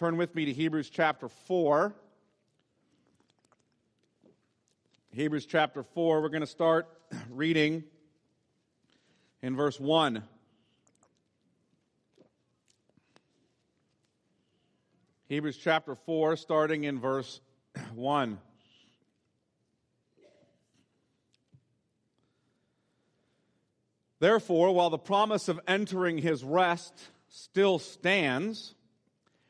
turn with me to Hebrews chapter 4. Hebrews chapter 4, we're going to start reading in verse 1. Hebrews chapter 4, starting in verse 1. Therefore, while the promise of entering his rest still stands,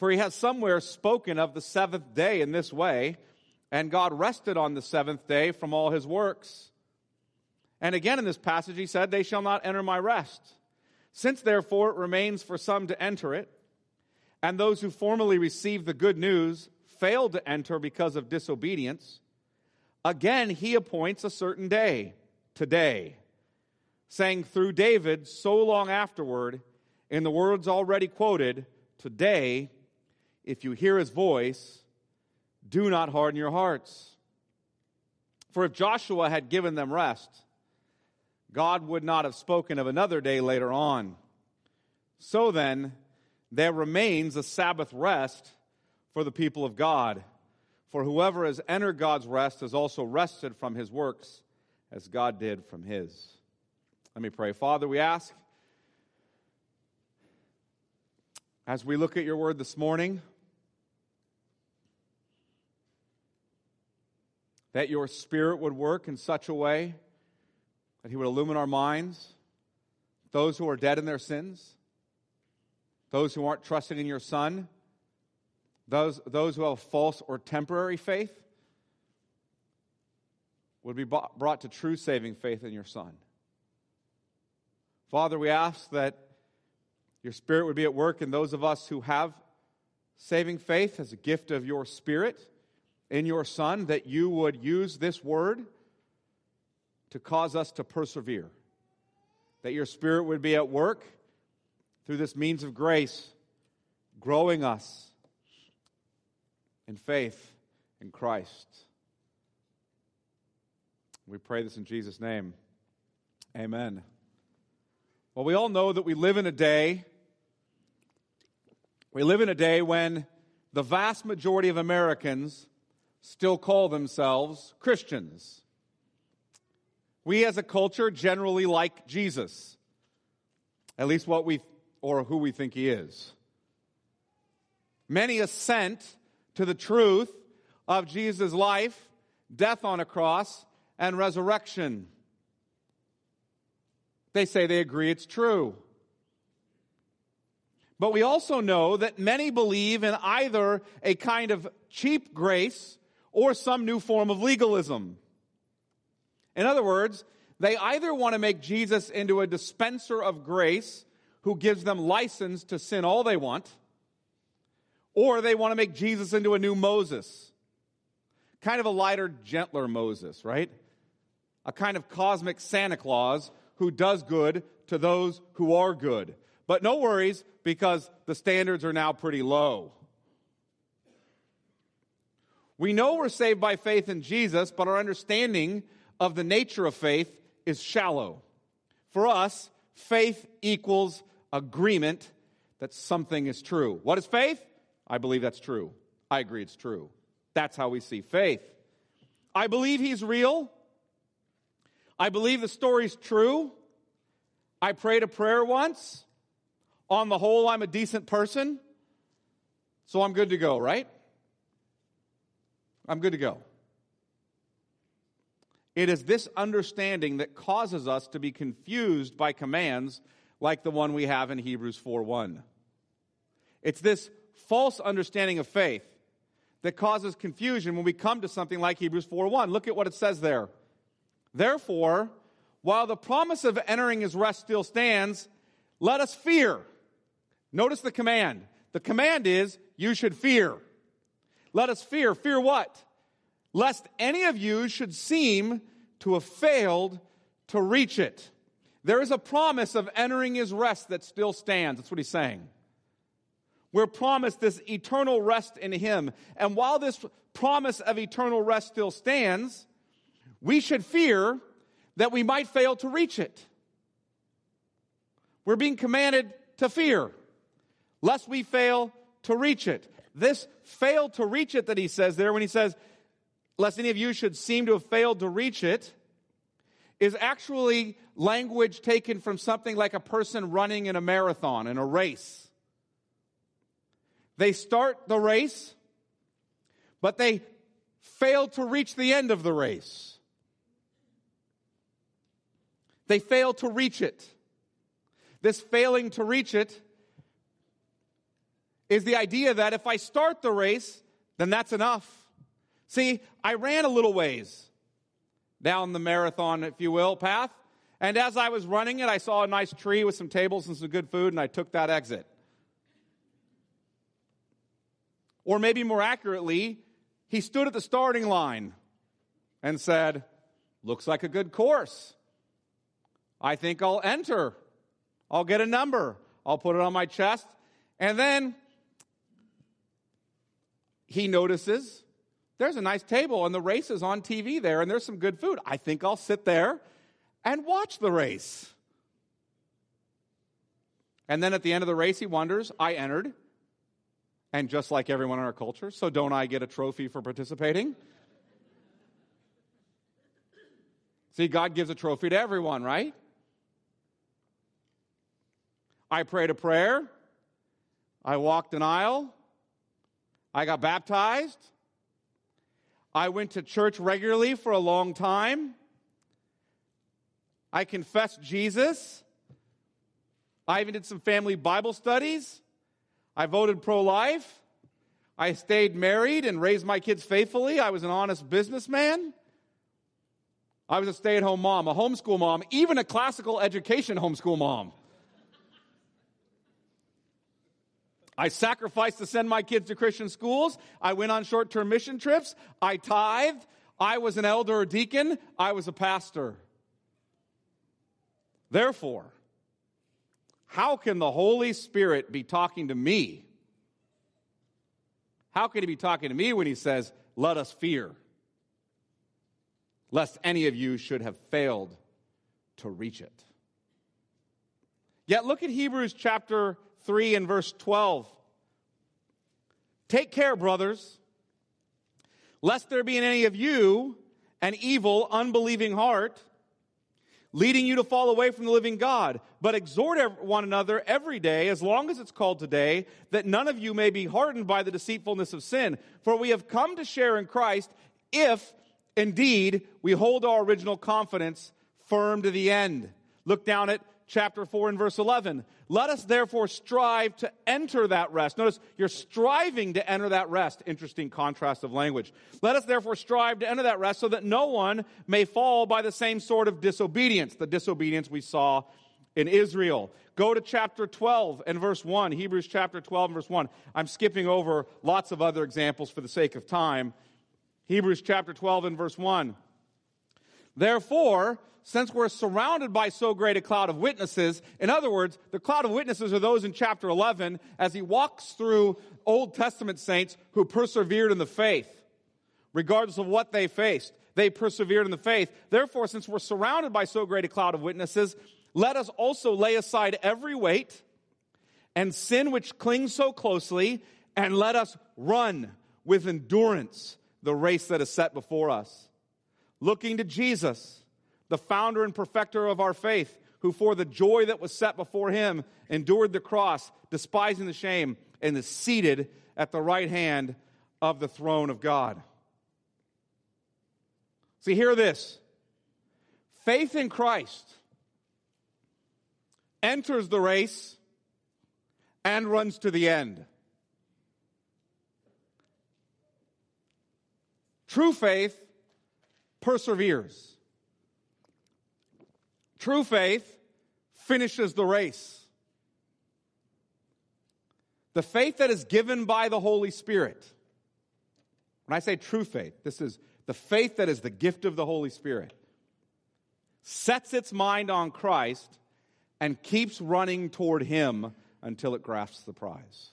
For he has somewhere spoken of the seventh day in this way, and God rested on the seventh day from all his works. And again in this passage, he said, They shall not enter my rest. Since therefore it remains for some to enter it, and those who formerly received the good news failed to enter because of disobedience, again he appoints a certain day, today saying through David so long afterward, in the words already quoted, Today, if you hear his voice, do not harden your hearts. For if Joshua had given them rest, God would not have spoken of another day later on. So then, there remains a Sabbath rest for the people of God. For whoever has entered God's rest has also rested from his works as God did from his. Let me pray. Father, we ask as we look at your word this morning that your spirit would work in such a way that he would illumine our minds, those who are dead in their sins, those who aren't trusting in your Son, those, those who have false or temporary faith would be brought to true saving faith in your Son. Father, we ask that your Spirit would be at work in those of us who have saving faith as a gift of your Spirit in your Son, that you would use this word to cause us to persevere. That your Spirit would be at work through this means of grace, growing us in faith in Christ. We pray this in Jesus' name. Amen. Well, we all know that we live in a day, we live in a day when the vast majority of Americans still call themselves Christians. We as a culture generally like Jesus, at least what we, or who we think he is. Many assent to the truth of Jesus' life, death on a cross, and resurrection. They say they agree it's true. But we also know that many believe in either a kind of cheap grace or some new form of legalism. In other words, they either want to make Jesus into a dispenser of grace who gives them license to sin all they want, or they want to make Jesus into a new Moses. Kind of a lighter, gentler Moses, right? A kind of cosmic Santa Claus who does good to those who are good. But no worries because the standards are now pretty low. We know we're saved by faith in Jesus, but our understanding of the nature of faith is shallow. For us, faith equals agreement that something is true. What is faith? I believe that's true. I agree it's true. That's how we see faith. I believe he's real. I believe the story's true. I prayed a prayer once. On the whole, I'm a decent person. So I'm good to go, right? I'm good to go. It is this understanding that causes us to be confused by commands like the one we have in Hebrews 4:1. It's this false understanding of faith that causes confusion when we come to something like Hebrews 4:1. Look at what it says there. Therefore, while the promise of entering his rest still stands, let us fear. Notice the command. The command is, you should fear. Let us fear. Fear what? Lest any of you should seem to have failed to reach it. There is a promise of entering his rest that still stands. That's what he's saying. We're promised this eternal rest in him. And while this promise of eternal rest still stands, we should fear that we might fail to reach it. We're being commanded to fear, lest we fail to reach it. This failed to reach it that he says there, when he says, lest any of you should seem to have failed to reach it, is actually language taken from something like a person running in a marathon, in a race. They start the race, but they fail to reach the end of the race. They fail to reach it. This failing to reach it is the idea that if I start the race, then that's enough. See, I ran a little ways down the marathon, if you will, path. And as I was running it, I saw a nice tree with some tables and some good food, and I took that exit. Or maybe more accurately, he stood at the starting line and said, Looks like a good course. I think I'll enter. I'll get a number. I'll put it on my chest. And then he notices there's a nice table and the race is on TV there and there's some good food. I think I'll sit there and watch the race. And then at the end of the race, he wonders, I entered. And just like everyone in our culture, so don't I get a trophy for participating? See, God gives a trophy to everyone, right? I prayed a prayer. I walked an aisle. I got baptized. I went to church regularly for a long time. I confessed Jesus. I even did some family Bible studies. I voted pro life. I stayed married and raised my kids faithfully. I was an honest businessman. I was a stay at home mom, a homeschool mom, even a classical education homeschool mom. I sacrificed to send my kids to Christian schools. I went on short term mission trips. I tithed. I was an elder or deacon. I was a pastor. Therefore, how can the Holy Spirit be talking to me? How can he be talking to me when he says, Let us fear, lest any of you should have failed to reach it? Yet look at Hebrews chapter 3 and verse 12. Take care, brothers, lest there be in any of you an evil, unbelieving heart, leading you to fall away from the living God. But exhort one another every day, as long as it's called today, that none of you may be hardened by the deceitfulness of sin. For we have come to share in Christ if, indeed, we hold our original confidence firm to the end. Look down at chapter 4 and verse 11. Let us therefore strive to enter that rest. Notice you're striving to enter that rest. Interesting contrast of language. Let us therefore strive to enter that rest so that no one may fall by the same sort of disobedience, the disobedience we saw in Israel. Go to chapter 12 and verse 1, Hebrews chapter 12 and verse 1. I'm skipping over lots of other examples for the sake of time. Hebrews chapter 12 and verse 1. Therefore, since we're surrounded by so great a cloud of witnesses, in other words, the cloud of witnesses are those in chapter 11 as he walks through Old Testament saints who persevered in the faith, regardless of what they faced. They persevered in the faith. Therefore, since we're surrounded by so great a cloud of witnesses, let us also lay aside every weight and sin which clings so closely, and let us run with endurance the race that is set before us. Looking to Jesus the founder and perfecter of our faith, who for the joy that was set before him endured the cross, despising the shame, and is seated at the right hand of the throne of God. See, hear this faith in Christ enters the race and runs to the end. True faith perseveres. True faith finishes the race. The faith that is given by the Holy Spirit. When I say true faith, this is the faith that is the gift of the Holy Spirit. Sets its mind on Christ and keeps running toward Him until it grasps the prize.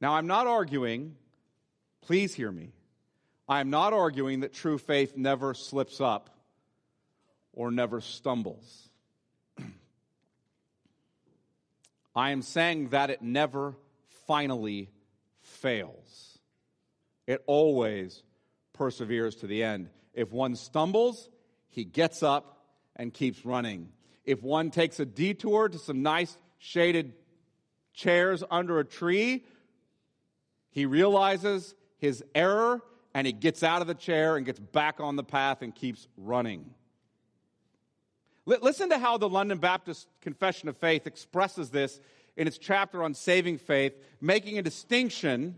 Now, I'm not arguing, please hear me. I am not arguing that true faith never slips up or never stumbles. I am saying that it never finally fails. It always perseveres to the end. If one stumbles, he gets up and keeps running. If one takes a detour to some nice shaded chairs under a tree, he realizes his error and he gets out of the chair and gets back on the path and keeps running. Listen to how the London Baptist Confession of Faith expresses this in its chapter on saving faith, making a distinction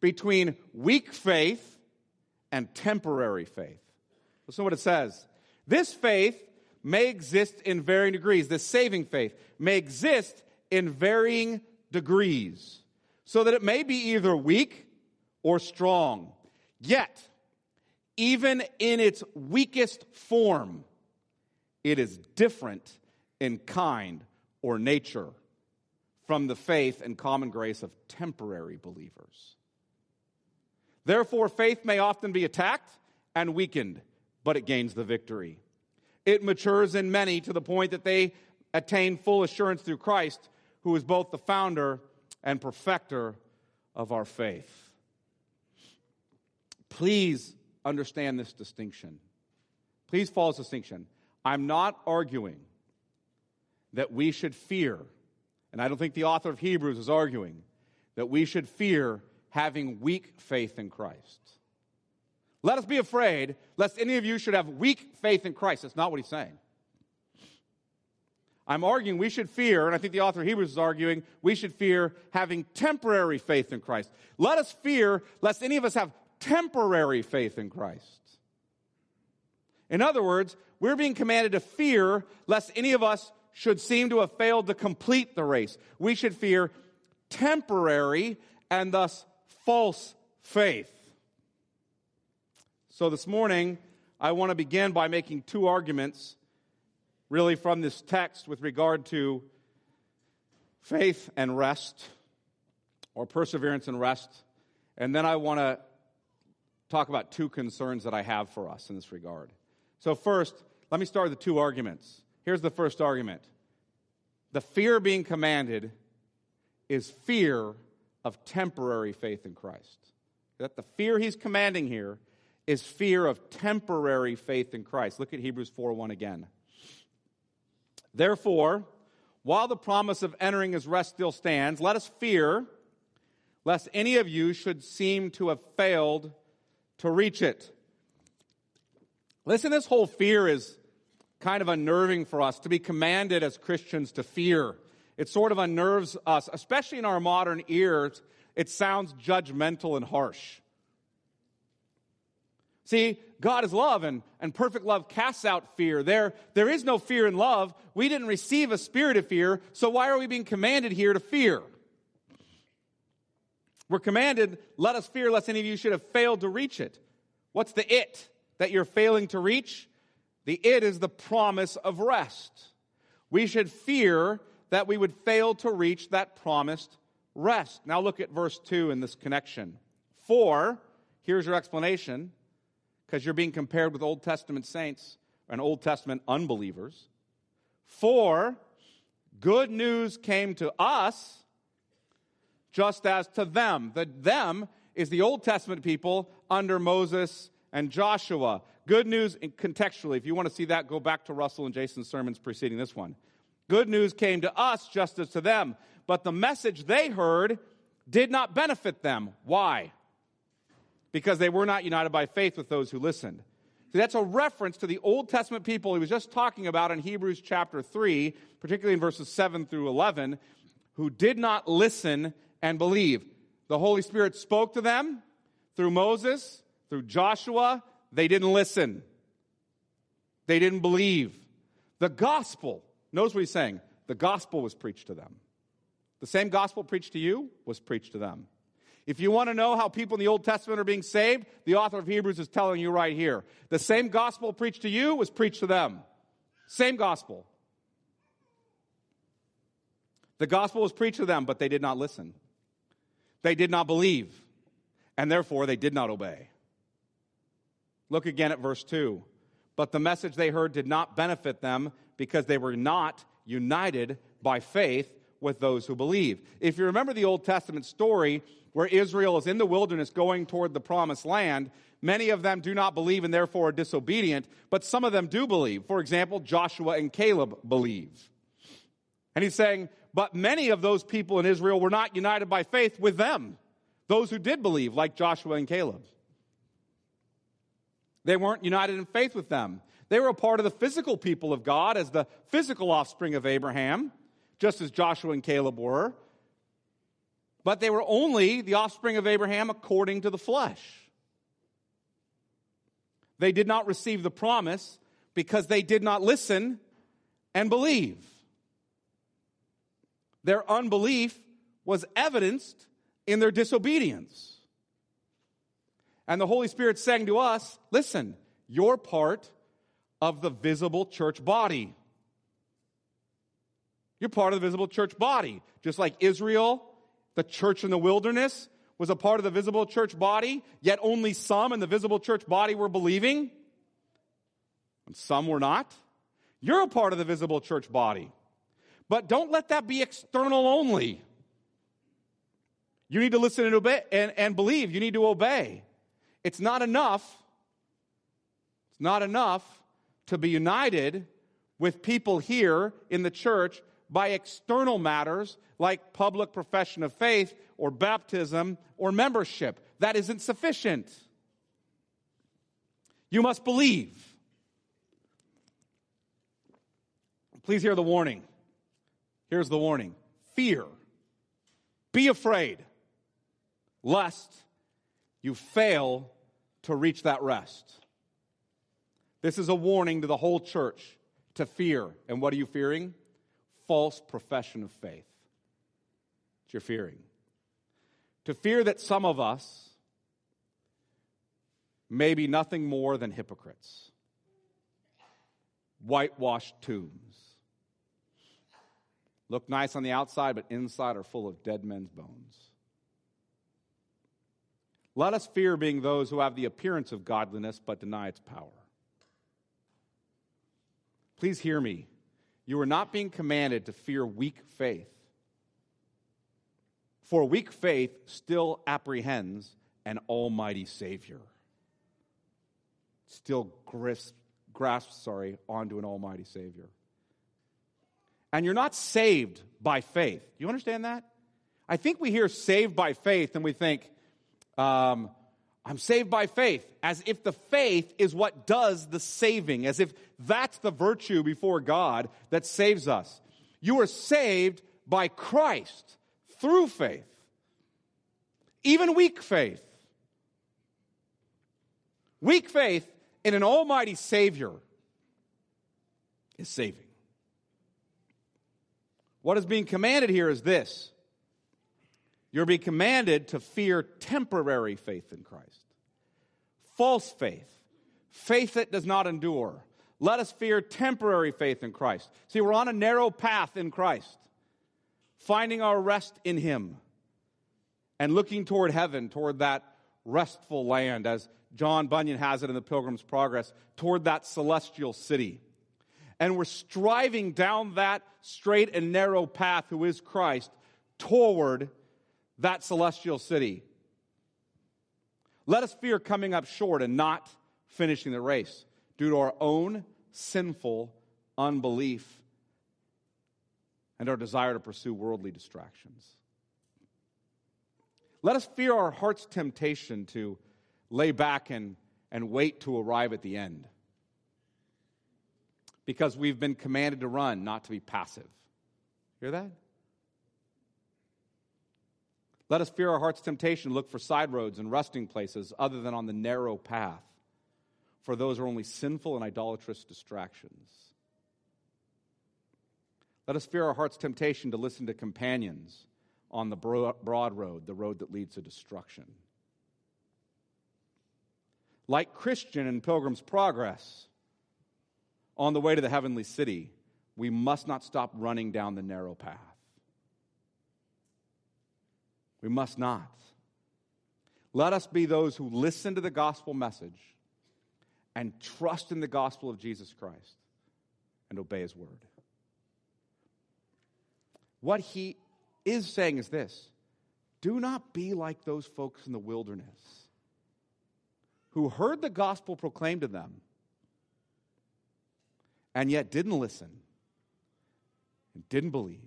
between weak faith and temporary faith. Listen to what it says. This faith may exist in varying degrees. This saving faith may exist in varying degrees, so that it may be either weak or strong. Yet, even in its weakest form, it is different in kind or nature from the faith and common grace of temporary believers. Therefore, faith may often be attacked and weakened, but it gains the victory. It matures in many to the point that they attain full assurance through Christ, who is both the founder and perfecter of our faith. Please understand this distinction. Please follow this distinction. I'm not arguing that we should fear, and I don't think the author of Hebrews is arguing that we should fear having weak faith in Christ. Let us be afraid lest any of you should have weak faith in Christ. That's not what he's saying. I'm arguing we should fear, and I think the author of Hebrews is arguing we should fear having temporary faith in Christ. Let us fear lest any of us have temporary faith in Christ. In other words, we're being commanded to fear lest any of us should seem to have failed to complete the race. We should fear temporary and thus false faith. So this morning, I want to begin by making two arguments, really from this text, with regard to faith and rest, or perseverance and rest. And then I want to talk about two concerns that I have for us in this regard. So, first, let me start with the two arguments. Here's the first argument the fear being commanded is fear of temporary faith in Christ. That the fear he's commanding here is fear of temporary faith in Christ. Look at Hebrews 4 1 again. Therefore, while the promise of entering his rest still stands, let us fear lest any of you should seem to have failed to reach it. Listen, this whole fear is kind of unnerving for us to be commanded as Christians to fear. It sort of unnerves us, especially in our modern ears. It sounds judgmental and harsh. See, God is love, and, and perfect love casts out fear. There, there is no fear in love. We didn't receive a spirit of fear, so why are we being commanded here to fear? We're commanded, let us fear lest any of you should have failed to reach it. What's the it that you're failing to reach? The it is the promise of rest. We should fear that we would fail to reach that promised rest. Now look at verse 2 in this connection. For, here's your explanation because you're being compared with Old Testament saints and Old Testament unbelievers. For good news came to us just as to them. The them is the Old Testament people under Moses and Joshua. Good news contextually, if you want to see that, go back to Russell and Jason's sermons preceding this one. Good news came to us just as to them, but the message they heard did not benefit them. Why? because they were not united by faith with those who listened. See, that's a reference to the Old Testament people he was just talking about in Hebrews chapter 3, particularly in verses 7 through 11, who did not listen and believe. The Holy Spirit spoke to them through Moses, through Joshua. They didn't listen, they didn't believe. The gospel, knows what he's saying, the gospel was preached to them. The same gospel preached to you was preached to them. If you want to know how people in the Old Testament are being saved, the author of Hebrews is telling you right here. The same gospel preached to you was preached to them. Same gospel. The gospel was preached to them, but they did not listen. They did not believe, and therefore they did not obey. Look again at verse 2. But the message they heard did not benefit them because they were not united by faith with those who believe. If you remember the Old Testament story where Israel is in the wilderness going toward the promised land, many of them do not believe and therefore are disobedient, but some of them do believe. For example, Joshua and Caleb believe. And he's saying, but many of those people in Israel were not united by faith with them, those who did believe, like Joshua and Caleb. They weren't united in faith with them. They were a part of the physical people of God as the physical offspring of Abraham, just as Joshua and Caleb were. But they were only the offspring of Abraham according to the flesh. They did not receive the promise because they did not listen and believe. Their unbelief was evidenced in their disobedience. And the Holy Spirit saying to us, listen, you're part of the visible church body. You're part of the visible church body. Just like Israel, the church in the wilderness, was a part of the visible church body, yet only some in the visible church body were believing, and some were not. You're a part of the visible church body. But don't let that be external only. You need to listen and obey and, and believe. You need to obey. It's not enough. It's not enough to be united with people here in the church by external matters like public profession of faith or baptism or membership. That isn't sufficient. You must believe. Please hear the warning. Here's the warning fear. Be afraid, lest you fail to reach that rest. This is a warning to the whole church to fear. And what are you fearing? False profession of faith. What you're fearing. To fear that some of us may be nothing more than hypocrites, whitewashed tombs. Look nice on the outside, but inside are full of dead men's bones. Let us fear being those who have the appearance of godliness but deny its power. Please hear me. You are not being commanded to fear weak faith. For weak faith still apprehends an almighty Savior. Still grasps, grasps sorry, onto an almighty Savior. And you're not saved by faith. Do you understand that? I think we hear saved by faith and we think, um, I'm saved by faith, as if the faith is what does the saving, as if that's the virtue before God that saves us. You are saved by Christ through faith, even weak faith. Weak faith in an almighty Savior is saving. What is being commanded here is this you're being commanded to fear temporary faith in Christ, false faith, faith that does not endure. Let us fear temporary faith in Christ. See, we're on a narrow path in Christ, finding our rest in Him and looking toward heaven, toward that restful land, as John Bunyan has it in the Pilgrim's Progress, toward that celestial city. And we're striving down that straight and narrow path, who is Christ, toward that celestial city. Let us fear coming up short and not finishing the race due to our own sinful unbelief and our desire to pursue worldly distractions. Let us fear our heart's temptation to lay back and, and wait to arrive at the end. Because we've been commanded to run, not to be passive. Hear that? Let us fear our heart's temptation to look for side roads and resting places other than on the narrow path, for those are only sinful and idolatrous distractions. Let us fear our heart's temptation to listen to companions on the broad road, the road that leads to destruction. Like Christian in Pilgrim's Progress, on the way to the heavenly city, we must not stop running down the narrow path. We must not. Let us be those who listen to the gospel message and trust in the gospel of Jesus Christ and obey his word. What he is saying is this do not be like those folks in the wilderness who heard the gospel proclaimed to them and yet didn't listen and didn't believe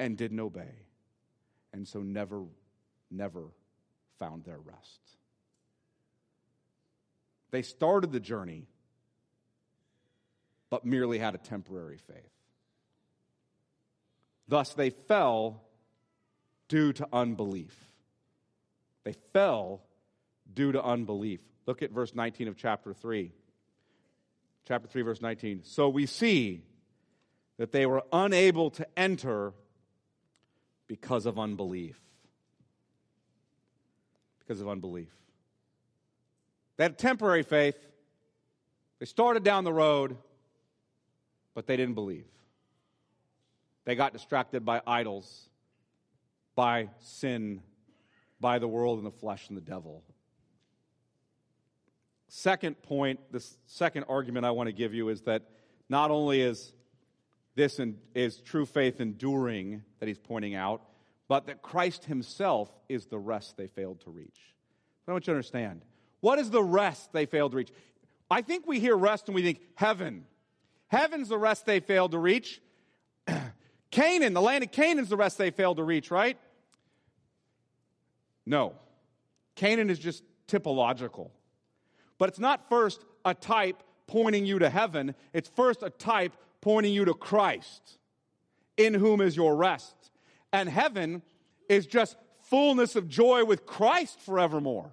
and didn't obey and so never never found their rest. They started the journey but merely had a temporary faith. Thus they fell due to unbelief. They fell due to unbelief. Look at verse 19 of chapter 3 chapter 3, verse 19. So we see that they were unable to enter because of unbelief. Because of unbelief. They had temporary faith. They started down the road, but they didn't believe. They got distracted by idols, by sin, by the world and the flesh and the devil. Second point, the second argument I want to give you is that not only is this is true faith enduring that he's pointing out, but that Christ himself is the rest they failed to reach. I want you to understand. What is the rest they failed to reach? I think we hear rest and we think heaven. Heaven's the rest they failed to reach. Canaan, the land of Canaan's the rest they failed to reach, right? No. Canaan is just typological. But it's not first a type pointing you to heaven, it's first a type pointing you to Christ, in whom is your rest. And heaven is just fullness of joy with Christ forevermore.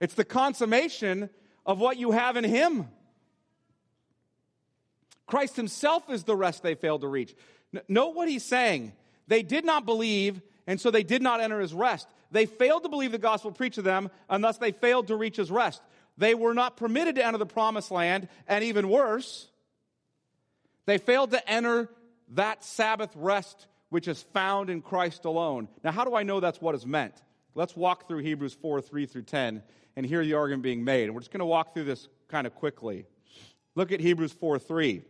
It's the consummation of what you have in Him. Christ Himself is the rest they failed to reach. Note what He's saying. They did not believe, and so they did not enter His rest. They failed to believe the gospel preached to them, and thus they failed to reach his rest. They were not permitted to enter the promised land, and even worse, they failed to enter that Sabbath rest which is found in Christ alone. Now, how do I know that's what is meant? Let's walk through Hebrews 4 3 through 10 and hear the argument being made. And we're just going to walk through this kind of quickly. Look at Hebrews 4 3.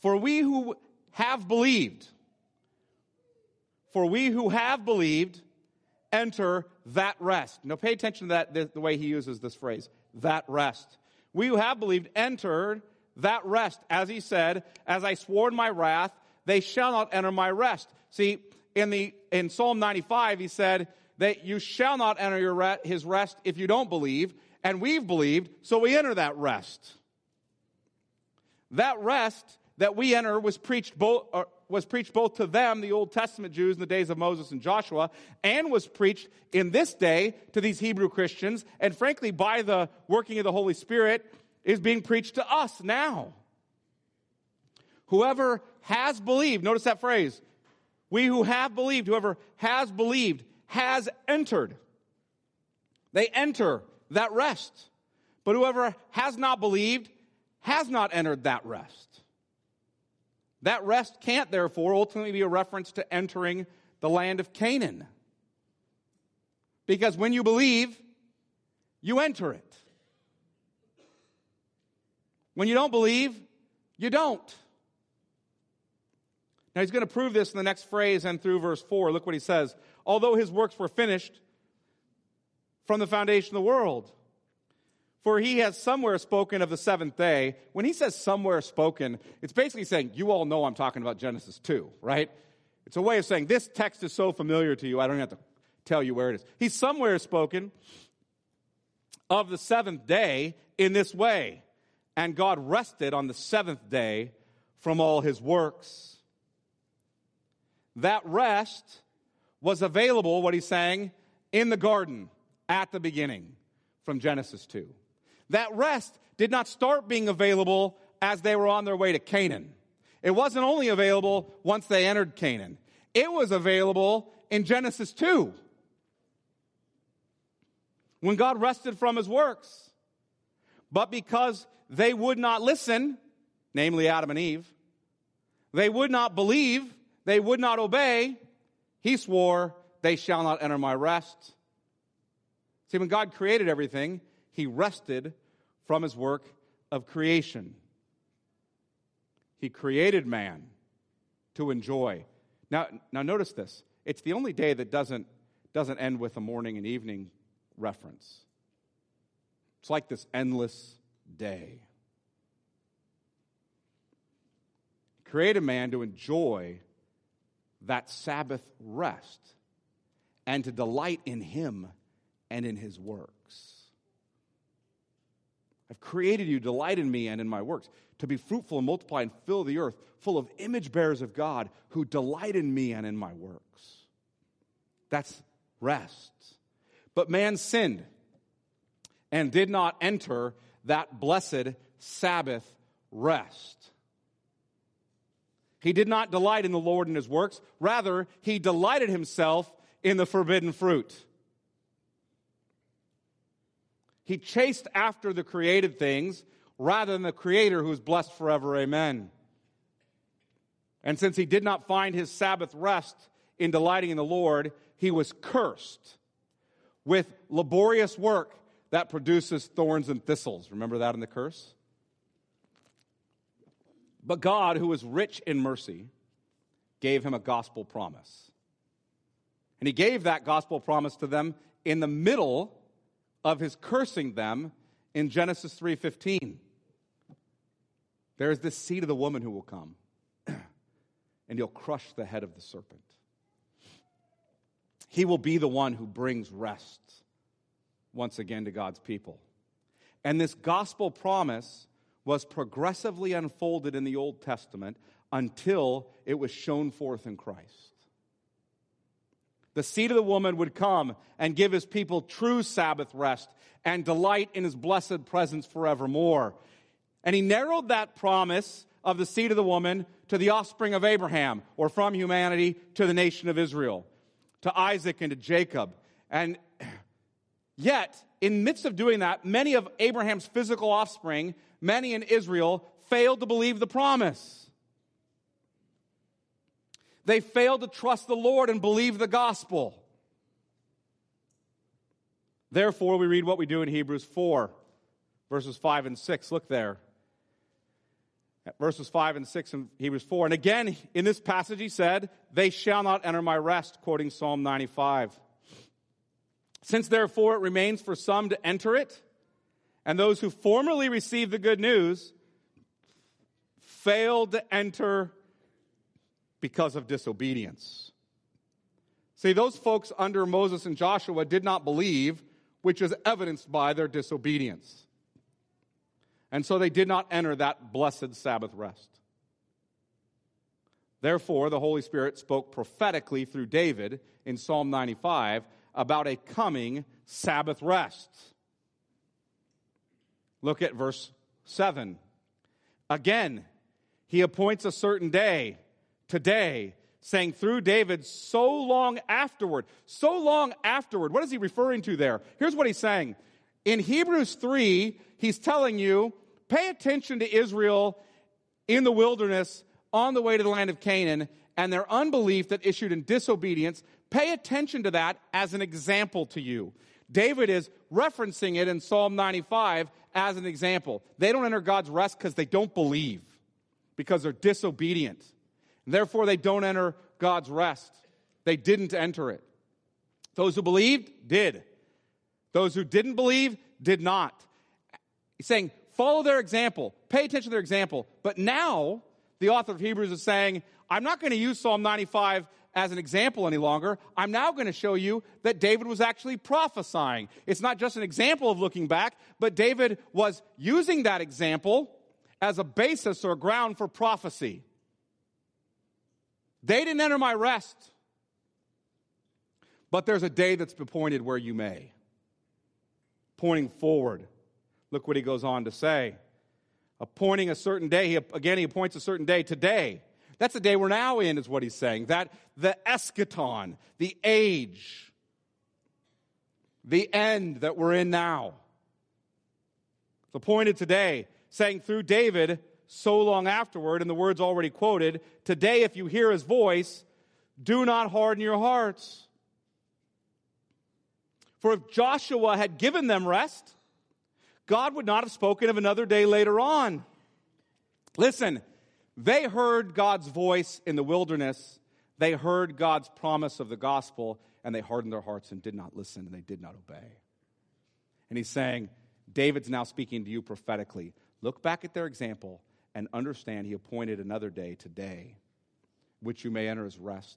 For we who have believed, for we who have believed enter that rest. Now, pay attention to that, the, the way he uses this phrase, that rest. We who have believed entered that rest, as he said, as I swore in my wrath, they shall not enter my rest. See, in the in Psalm 95, he said that you shall not enter your re- his rest if you don't believe, and we've believed, so we enter that rest. That rest that we enter was preached both, was preached both to them, the Old Testament Jews in the days of Moses and Joshua, and was preached in this day to these Hebrew Christians, and frankly, by the working of the Holy Spirit, is being preached to us now. Whoever has believed, notice that phrase, we who have believed, whoever has believed, has entered. They enter that rest. But whoever has not believed has not entered that rest. That rest can't, therefore, ultimately be a reference to entering the land of Canaan. Because when you believe, you enter it. When you don't believe, you don't. Now he's going to prove this in the next phrase and through verse 4. Look what he says. Although his works were finished from the foundation of the world, for he has somewhere spoken of the seventh day. When he says somewhere spoken, it's basically saying, you all know I'm talking about Genesis 2, right? It's a way of saying, this text is so familiar to you, I don't have to tell you where it is. He's somewhere spoken of the seventh day in this way. And God rested on the seventh day from all his works. That rest was available, what he's saying, in the garden at the beginning from Genesis 2. That rest did not start being available as they were on their way to Canaan. It wasn't only available once they entered Canaan, it was available in Genesis 2 when God rested from his works. But because they would not listen, namely Adam and Eve, they would not believe, they would not obey, he swore, They shall not enter my rest. See, when God created everything, he rested from his work of creation. He created man to enjoy. Now, now notice this. It's the only day that doesn't, doesn't end with a morning and evening reference. It's like this endless day. Create a man to enjoy that Sabbath rest and to delight in him and in his works. I've created you, delight in me and in my works, to be fruitful and multiply and fill the earth, full of image bearers of God who delight in me and in my works. That's rest. But man sinned and did not enter that blessed Sabbath rest. He did not delight in the Lord and his works. Rather, he delighted himself in the forbidden fruit. He chased after the created things rather than the Creator who is blessed forever. Amen. And since he did not find his Sabbath rest in delighting in the Lord, he was cursed with laborious work that produces thorns and thistles. Remember that in the curse? But God, who is rich in mercy, gave him a gospel promise. And he gave that gospel promise to them in the middle of his cursing them in Genesis 3:15. There is this seed of the woman who will come, and he'll crush the head of the serpent. He will be the one who brings rest once again to God's people. And this gospel promise was progressively unfolded in the Old Testament until it was shown forth in Christ. The seed of the woman would come and give his people true Sabbath rest and delight in his blessed presence forevermore. And he narrowed that promise of the seed of the woman to the offspring of Abraham, or from humanity to the nation of Israel, to Isaac and to Jacob. And yet, in midst of doing that, many of Abraham's physical offspring, many in Israel, failed to believe the promise. They failed to trust the Lord and believe the gospel. Therefore, we read what we do in Hebrews 4, verses 5 and 6. Look there. At verses 5 and 6 in Hebrews 4. And again, in this passage, he said, They shall not enter my rest, quoting Psalm 95. Since therefore it remains for some to enter it, and those who formerly received the good news failed to enter because of disobedience. See, those folks under Moses and Joshua did not believe, which is evidenced by their disobedience. And so they did not enter that blessed Sabbath rest. Therefore, the Holy Spirit spoke prophetically through David in Psalm 95 about a coming Sabbath rest. Look at verse 7. Again, he appoints a certain day, today, saying through David, so long afterward. So long afterward. What is he referring to there? Here's what he's saying. In Hebrews 3, he's telling you, pay attention to Israel in the wilderness on the way to the land of Canaan and their unbelief that issued in disobedience Pay attention to that as an example to you. David is referencing it in Psalm 95 as an example. They don't enter God's rest because they don't believe, because they're disobedient. Therefore, they don't enter God's rest. They didn't enter it. Those who believed did. Those who didn't believe did not. He's saying, follow their example, pay attention to their example. But now, the author of Hebrews is saying, I'm not going to use Psalm 95 as an example any longer. I'm now going to show you that David was actually prophesying. It's not just an example of looking back, but David was using that example as a basis or ground for prophecy. They didn't enter my rest, but there's a day that's appointed where you may. Pointing forward, look what he goes on to say. appointing a certain day. He, again, he appoints a certain day today. That's the day we're now in, is what he's saying. That the eschaton, the age, the end that we're in now. It's appointed today, saying through David so long afterward, in the words already quoted, today if you hear his voice, do not harden your hearts. For if Joshua had given them rest, God would not have spoken of another day later on. Listen, they heard God's voice in the wilderness. They heard God's promise of the gospel, and they hardened their hearts and did not listen, and they did not obey. And he's saying, David's now speaking to you prophetically. Look back at their example and understand he appointed another day today, which you may enter as rest.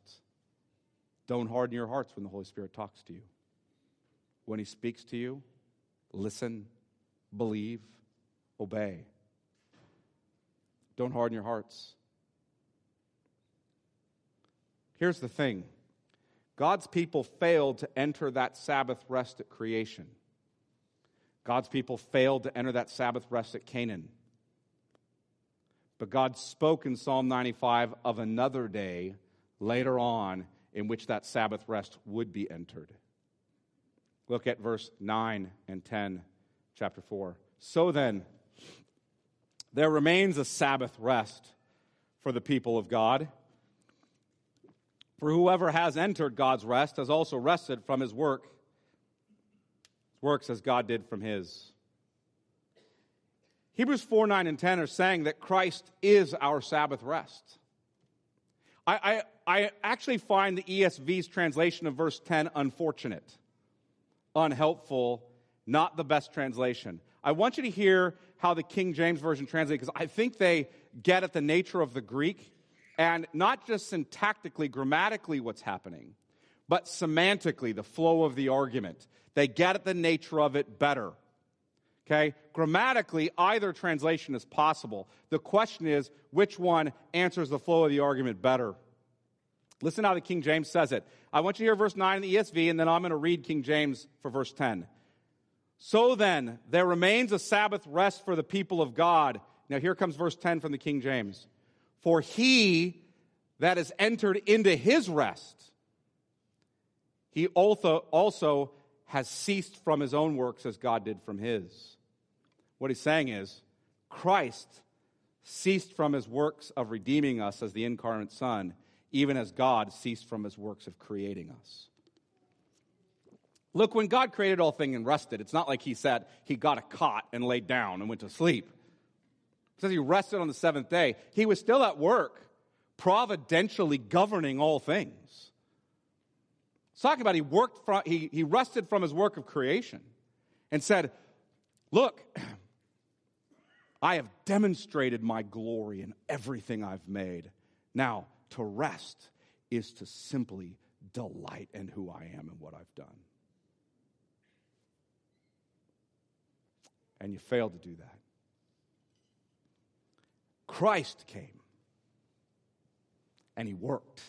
Don't harden your hearts when the Holy Spirit talks to you. When he speaks to you, listen believe, obey. Don't harden your hearts. Here's the thing God's people failed to enter that Sabbath rest at creation. God's people failed to enter that Sabbath rest at Canaan. But God spoke in Psalm 95 of another day later on in which that Sabbath rest would be entered. Look at verse 9 and 10 chapter 4. So then, there remains a Sabbath rest for the people of God. For whoever has entered God's rest has also rested from his work, works as God did from his. Hebrews 4 9 and 10 are saying that Christ is our Sabbath rest. I, I, I actually find the ESV's translation of verse 10 unfortunate, unhelpful, not the best translation. I want you to hear how the King James Version translates because I think they get at the nature of the Greek and not just syntactically, grammatically, what's happening, but semantically, the flow of the argument. They get at the nature of it better. Okay? Grammatically, either translation is possible. The question is, which one answers the flow of the argument better? Listen how the King James says it. I want you to hear verse 9 in the ESV, and then I'm going to read King James for verse 10. So then, there remains a Sabbath rest for the people of God. Now, here comes verse 10 from the King James. For he that has entered into his rest, he also, also has ceased from his own works as God did from his. What he's saying is, Christ ceased from his works of redeeming us as the incarnate Son, even as God ceased from his works of creating us. Look, when God created all things and rested, it's not like he said he got a cot and laid down and went to sleep. It says he rested on the seventh day. He was still at work, providentially governing all things. It's talking about he worked from, he, he rested from his work of creation and said, Look, I have demonstrated my glory in everything I've made. Now, to rest is to simply delight in who I am and what I've done. and you failed to do that. Christ came and he worked.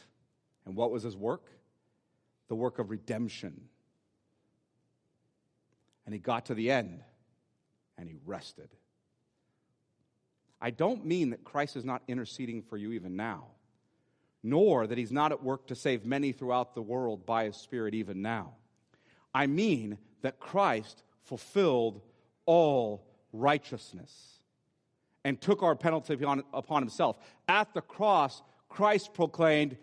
And what was his work? The work of redemption. And he got to the end and he rested. I don't mean that Christ is not interceding for you even now, nor that he's not at work to save many throughout the world by his Spirit even now. I mean that Christ fulfilled all righteousness and took our penalty upon, himself. At the cross, Christ proclaimed,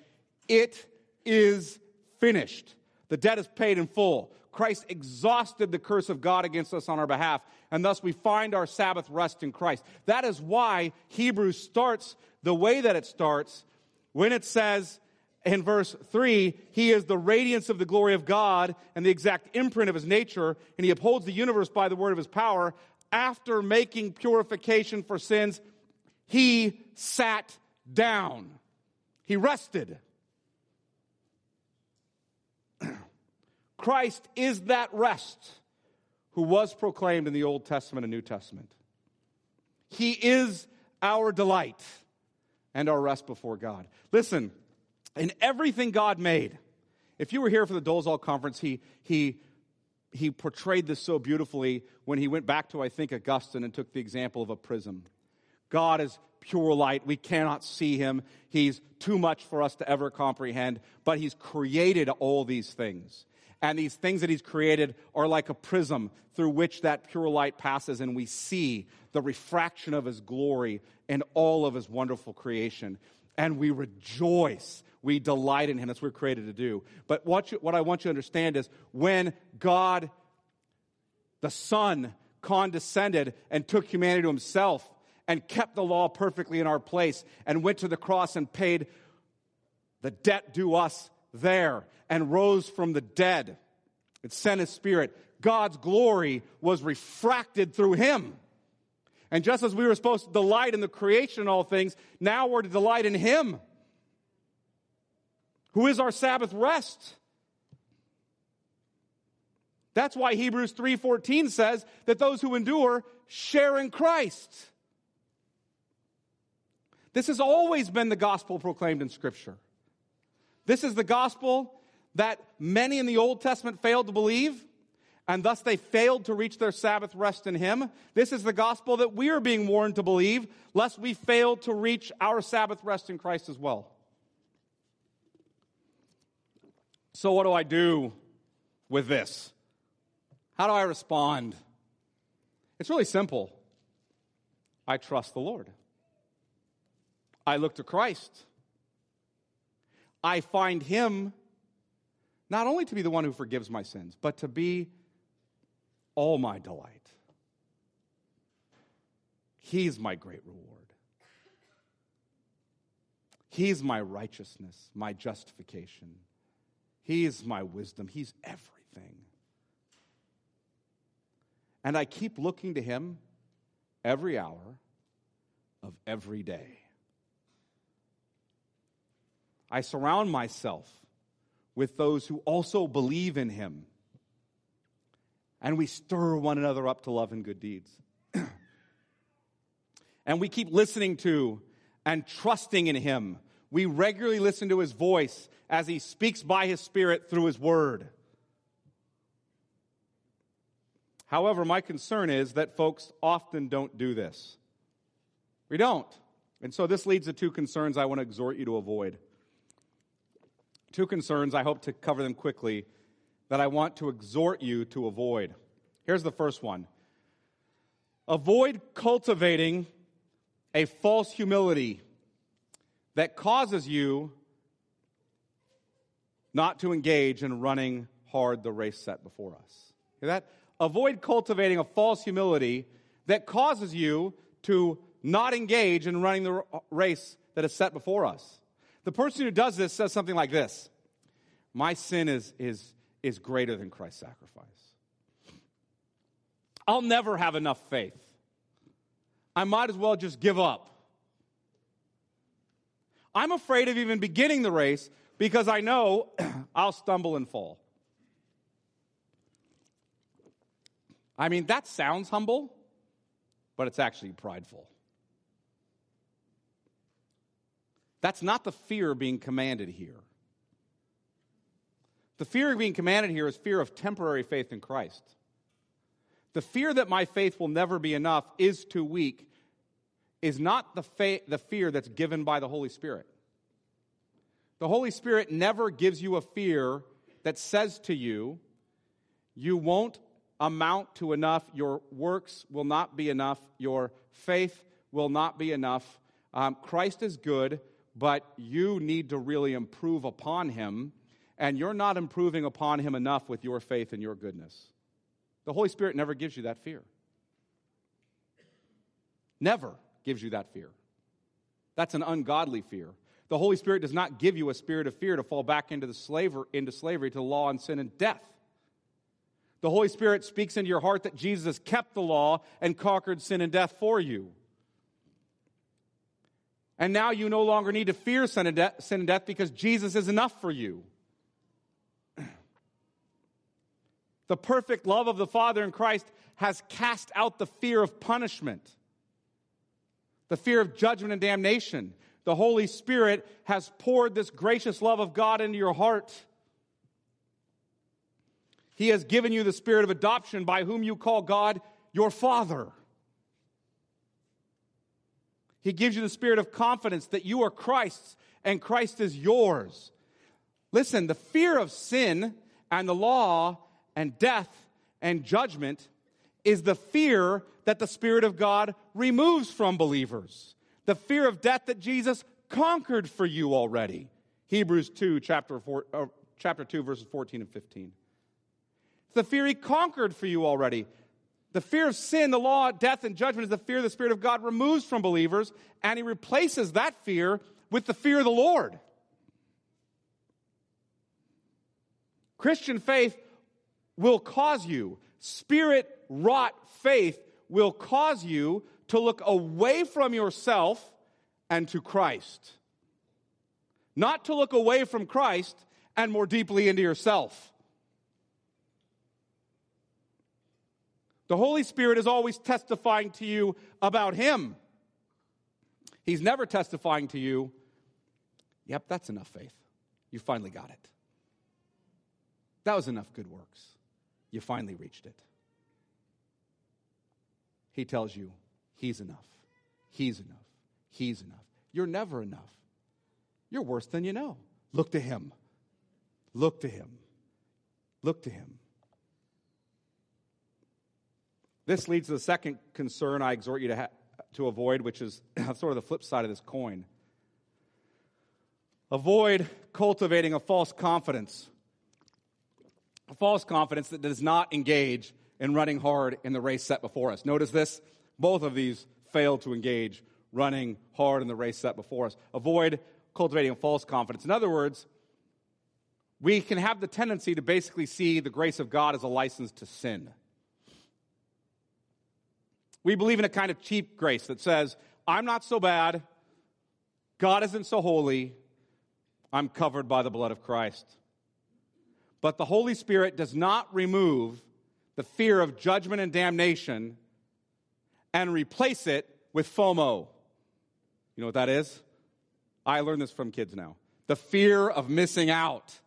It is finished. The debt is paid in full. Christ exhausted the curse of God against us on our behalf, and thus we find our Sabbath rest in Christ. That is why Hebrews starts the way that it starts when it says, in verse 3, he is the radiance of the glory of God and the exact imprint of his nature, and he upholds the universe by the word of his power. After making purification for sins, he sat down. He rested. Christ is that rest who was proclaimed in the Old Testament and New Testament. He is our delight and our rest before God. Listen, in everything God made. If you were here for the Dolezal conference, he, he, he portrayed this so beautifully when he went back to, I think, Augustine and took the example of a prism. God is pure light. We cannot see him. He's too much for us to ever comprehend, but he's created all these things. And these things that he's created are like a prism through which that pure light passes, and we see the refraction of his glory in all of his wonderful creation. And we rejoice. We delight in him. That's what we're created to do. But what, you, what I want you to understand is when God, the Son, condescended and took humanity to himself and kept the law perfectly in our place and went to the cross and paid the debt due us there and rose from the dead. It sent his spirit. God's glory was refracted through him. And just as we were supposed to delight in the creation and all things, now we're to delight in him, who is our Sabbath rest. That's why Hebrews 3:14 says that those who endure share in Christ. This has always been the gospel proclaimed in scripture. This is the gospel that many in the Old Testament failed to believe, and thus they failed to reach their Sabbath rest in Him. This is the gospel that we are being warned to believe, lest we fail to reach our Sabbath rest in Christ as well. So, what do I do with this? How do I respond? It's really simple. I trust the Lord. I look to Christ. I find him not only to be the one who forgives my sins, but to be all my delight. He's my great reward. He's my righteousness, my justification. He's my wisdom. He's everything. And I keep looking to Him every hour of every day. I surround myself with those who also believe in him. And we stir one another up to love and good deeds. and we keep listening to and trusting in him. We regularly listen to his voice as he speaks by his spirit through his word. However, my concern is that folks often don't do this. We don't. And so this leads to two concerns I want to exhort you to avoid. Two concerns, I hope to cover them quickly, that I want to exhort you to avoid. Here's the first one avoid cultivating a false humility that causes you not to engage in running hard the race set before us. Hear that? Avoid cultivating a false humility that causes you to not engage in running the race that is set before us. The person who does this says something like this My sin is, is, is greater than Christ's sacrifice. I'll never have enough faith. I might as well just give up. I'm afraid of even beginning the race because I know I'll stumble and fall. I mean, that sounds humble, but it's actually prideful. That's not the fear being commanded here. The fear being commanded here is fear of temporary faith in Christ. The fear that my faith will never be enough is too weak is not the, fa- the fear that's given by the Holy Spirit. The Holy Spirit never gives you a fear that says to you, you won't amount to enough, your works will not be enough, your faith will not be enough. Um, Christ is good, but you need to really improve upon him, and you're not improving upon him enough with your faith and your goodness. The Holy Spirit never gives you that fear. Never gives you that fear. That's an ungodly fear. The Holy Spirit does not give you a spirit of fear to fall back into the slaver, into slavery to law and sin and death. The Holy Spirit speaks into your heart that Jesus kept the law and conquered sin and death for you. And now you no longer need to fear sin and, sin and death because Jesus is enough for you. The perfect love of the Father in Christ has cast out the fear of punishment, the fear of judgment and damnation. The Holy Spirit has poured this gracious love of God into your heart. He has given you the spirit of adoption by whom you call God your Father. He gives you the spirit of confidence that you are Christ's and Christ is yours. Listen, the fear of sin and the law and death and judgment is the fear that the Spirit of God removes from believers. The fear of death that Jesus conquered for you already. Hebrews 2, chapter, four, uh, chapter 2, verses 14 and 15. It's the fear he conquered for you already. The fear of sin, the law, death, and judgment is the fear the Spirit of God removes from believers, and he replaces that fear with the fear of the Lord. Christian faith will cause you, spirit wrought faith will cause you to look away from yourself and to Christ. Not to look away from Christ and more deeply into yourself. The Holy Spirit is always testifying to you about Him. He's never testifying to you, yep, that's enough faith. You finally got it. That was enough good works. You finally reached it. He tells you, He's enough. He's enough. He's enough. You're never enough. You're worse than you know. Look to Him. Look to Him. Look to Him. This leads to the second concern I exhort you to, ha- to avoid, which is sort of the flip side of this coin. Avoid cultivating a false confidence a false confidence that does not engage in running hard in the race set before us. Notice this both of these fail to engage running hard in the race set before us. Avoid cultivating a false confidence. In other words, we can have the tendency to basically see the grace of God as a license to sin. We believe in a kind of cheap grace that says, I'm not so bad, God isn't so holy, I'm covered by the blood of Christ. But the Holy Spirit does not remove the fear of judgment and damnation and replace it with FOMO. You know what that is? I learned this from kids now. The fear of missing out.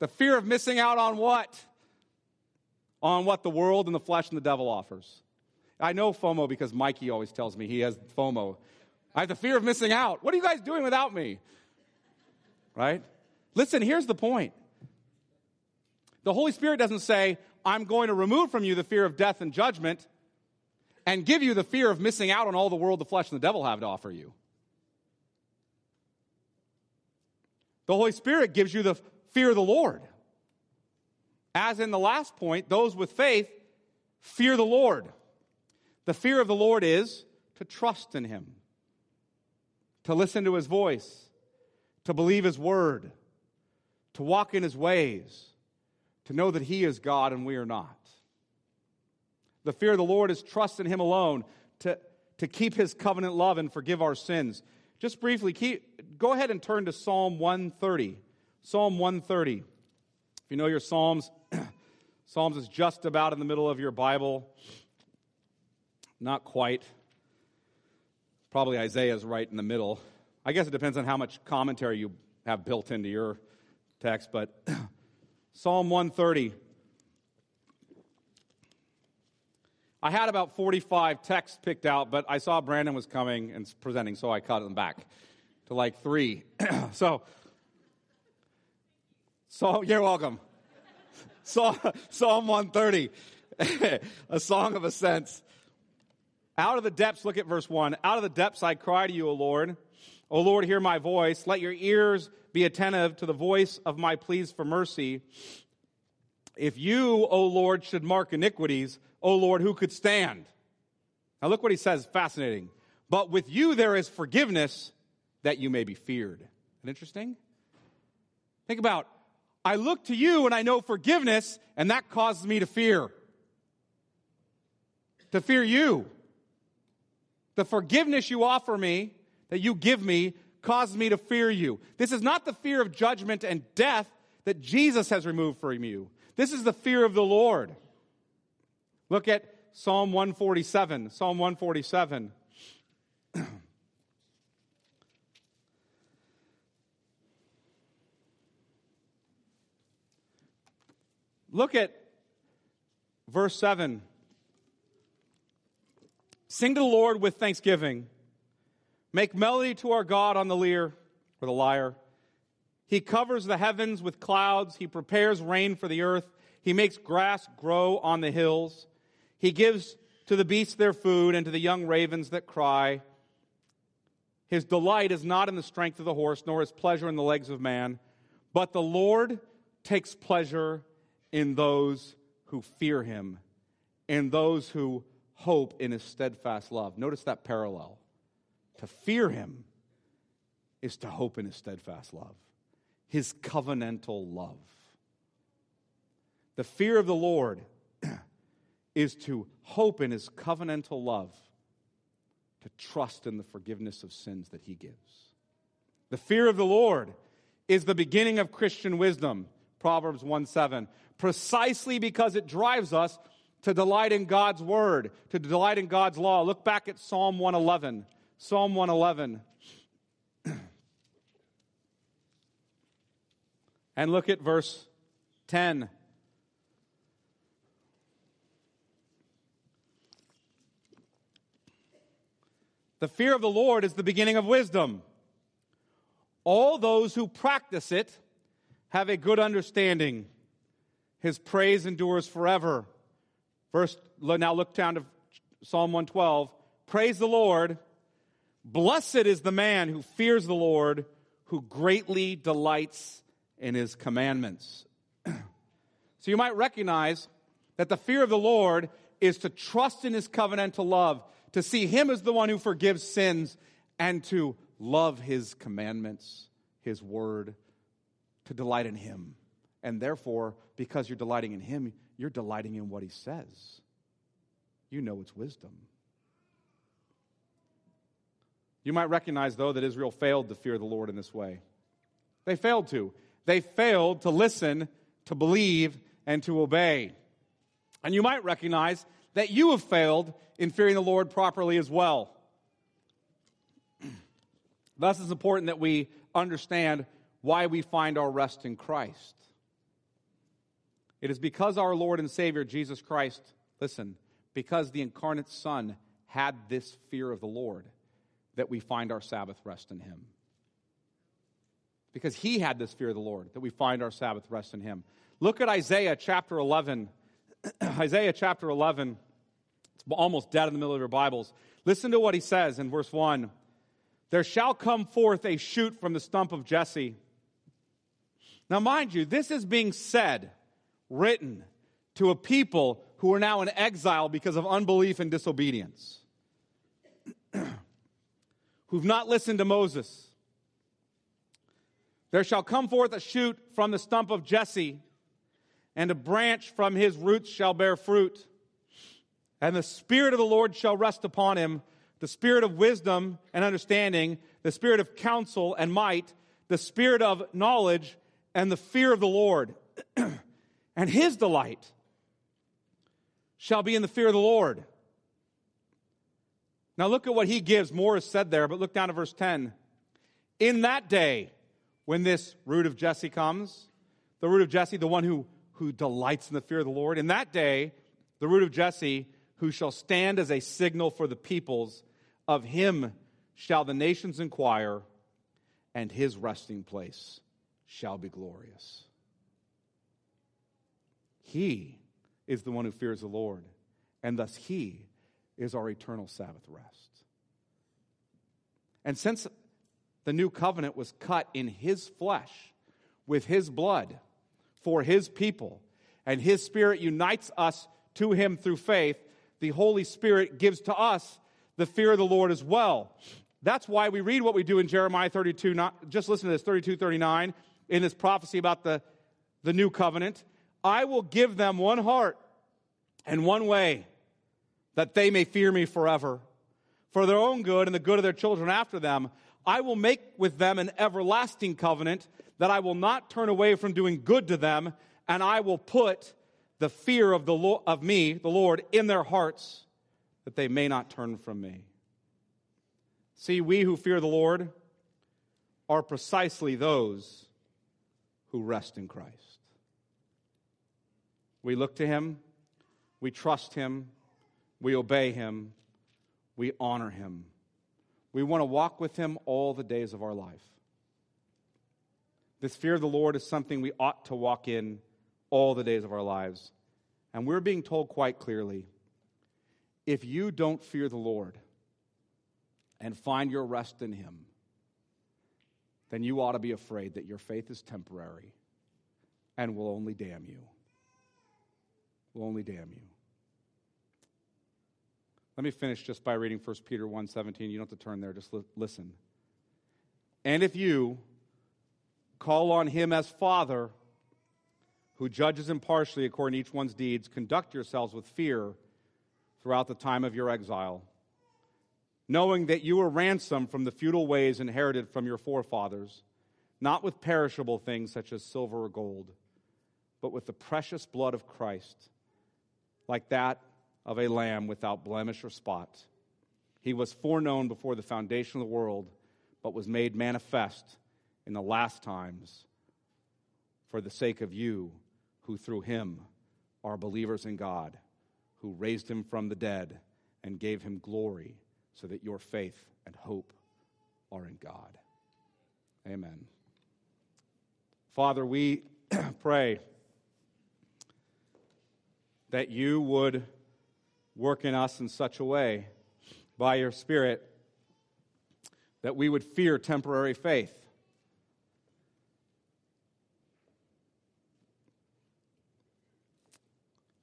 The fear of missing out on what? On what the world and the flesh and the devil offers. I know FOMO because Mikey always tells me he has FOMO. I have the fear of missing out. What are you guys doing without me? Right? Listen, here's the point. The Holy Spirit doesn't say, I'm going to remove from you the fear of death and judgment and give you the fear of missing out on all the world, the flesh, and the devil have to offer you. The Holy Spirit gives you the fear of the Lord. As in the last point, those with faith fear the Lord. The fear of the Lord is to trust in Him, to listen to His voice, to believe His word, to walk in His ways to know that He is God and we are not. The fear of the Lord is trust in Him alone to, to keep His covenant love and forgive our sins. Just briefly, keep, go ahead and turn to Psalm 130. Psalm 130. If you know your Psalms, Psalms is just about in the middle of your Bible. Not quite. Probably Isaiah is right in the middle. I guess it depends on how much commentary you have built into your text, but Psalm 130. I had about 45 texts picked out, but I saw Brandon was coming and presenting, so I cut them back to like three. so, so you're welcome. Psalm, Psalm 130, a song of ascents. Out of the depths, look at verse 1. Out of the depths I cry to you, O Lord. O Lord, hear my voice. Let your ears be attentive to the voice of my pleas for mercy. If you, O Lord, should mark iniquities, O Lord, who could stand? Now look what he says, fascinating. But with you there is forgiveness that you may be feared. Isn't interesting? Think about, I look to you and I know forgiveness, and that causes me to fear. To fear you. The forgiveness you offer me that you give me causes me to fear you. This is not the fear of judgment and death that Jesus has removed from you. This is the fear of the Lord. Look at Psalm 147. Psalm 147. Look at verse 7. Sing to the Lord with thanksgiving Make melody to our God on the lyre or the lyre. He covers the heavens with clouds. He prepares rain for the earth. He makes grass grow on the hills. He gives to the beasts their food and to the young ravens that cry. His delight is not in the strength of the horse, nor his pleasure in the legs of man, but the Lord takes pleasure in those who fear him, in those who hope in his steadfast love. Notice that parallel. To fear him is to hope in his steadfast love, his covenantal love. The fear of the Lord is to hope in his covenantal love, to trust in the forgiveness of sins that he gives. The fear of the Lord is the beginning of Christian wisdom, Proverbs 1 7, precisely because it drives us to delight in God's word, to delight in God's law. Look back at Psalm 111. Psalm 111. and look at verse 10. The fear of the Lord is the beginning of wisdom. All those who practice it have a good understanding. His praise endures forever. Verse, now look down to Psalm 112. Praise the Lord. Blessed is the man who fears the Lord, who greatly delights in his commandments. so you might recognize that the fear of the Lord is to trust in his covenantal love to see Him as the one who forgives sins, and to love His commandments, His word, to delight in Him. And therefore, because you're delighting in Him, you're delighting in what He says. You know it's wisdom. You might recognize, though, that Israel failed to fear the Lord in this way. They failed to. They failed to listen, to believe, and to obey. And you might recognize that you have failed in fearing the Lord properly as well. Thus, it's important that we understand why we find our rest in Christ. It is because our Lord and Savior, Jesus Christ, listen, because the incarnate Son had this fear of the Lord that we find our Sabbath rest in Him. Because He had this fear of the Lord that we find our Sabbath rest in Him. Look at Isaiah chapter 11. Isaiah chapter 11 It's almost dead in the middle of your Bibles. Listen to what he says in verse 1 There shall come forth a shoot from the stump of Jesse. Now, mind you, this is being said, written to a people who are now in exile because of unbelief and disobedience, who've not listened to Moses. There shall come forth a shoot from the stump of Jesse, and a branch from his roots shall bear fruit. And the Spirit of the Lord shall rest upon him the Spirit of wisdom and understanding, the Spirit of counsel and might, the Spirit of knowledge and the fear of the Lord. and his delight shall be in the fear of the Lord. Now look at what he gives. More is said there, but look down to verse 10. In that day, when this root of Jesse comes, the root of Jesse, the one who, who delights in the fear of the Lord, in that day, the root of Jesse who shall stand as a signal for the peoples. Of him shall the nations inquire, and his resting place shall be glorious. He is the one who fears the Lord, and thus he is our eternal Sabbath rest. And since the new covenant was cut in his flesh with his blood for his people, and his spirit unites us to him through faith, the Holy Spirit gives to us the fear of the Lord as well. That's why we read what we do in Jeremiah 32, not, just listen to this, 32, 39, in this prophecy about the, the new covenant. I will give them one heart and one way that they may fear me forever. For their own good and the good of their children after them, I will make with them an everlasting covenant that I will not turn away from doing good to them, and I will put the fear of, the Lord, of me, the Lord, in their hearts, that they may not turn from me. See, we who fear the Lord are precisely those who rest in Christ. We look to Him, we trust Him, we obey Him, we honor Him, We want to walk with him all the days of our life. This fear of the Lord is something we ought to walk in all the days of our lives. And we're being told quite clearly if you don't fear the Lord and find your rest in him, then you ought to be afraid that your faith is temporary and will only damn you. Will only damn you. Let me finish just by reading 1 Peter 1:17. You don't have to turn there, just li- listen. And if you call on him as Father, who judges impartially according to each one's deeds, conduct yourselves with fear throughout the time of your exile, knowing that you were ransomed from the futile ways inherited from your forefathers, not with perishable things such as silver or gold, but with the precious blood of Christ, like that of a lamb without blemish or spot. He was foreknown before the foundation of the world, but was made manifest in the last times for the sake of you, who through him are believers in God, who raised him from the dead and gave him glory, so that your faith and hope are in God. Amen. Father, we pray that you would work in us in such a way by your Spirit that we would fear temporary faith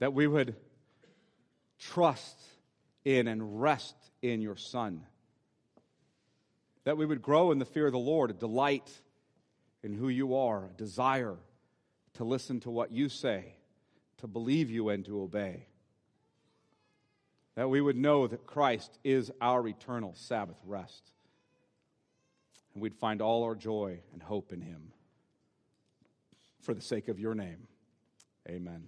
that we would trust in and rest in your Son. That we would grow in the fear of the Lord, a delight in who you are, a desire to listen to what you say, to believe you and to obey. That we would know that Christ is our eternal Sabbath rest. And we'd find all our joy and hope in him. For the sake of your name, amen.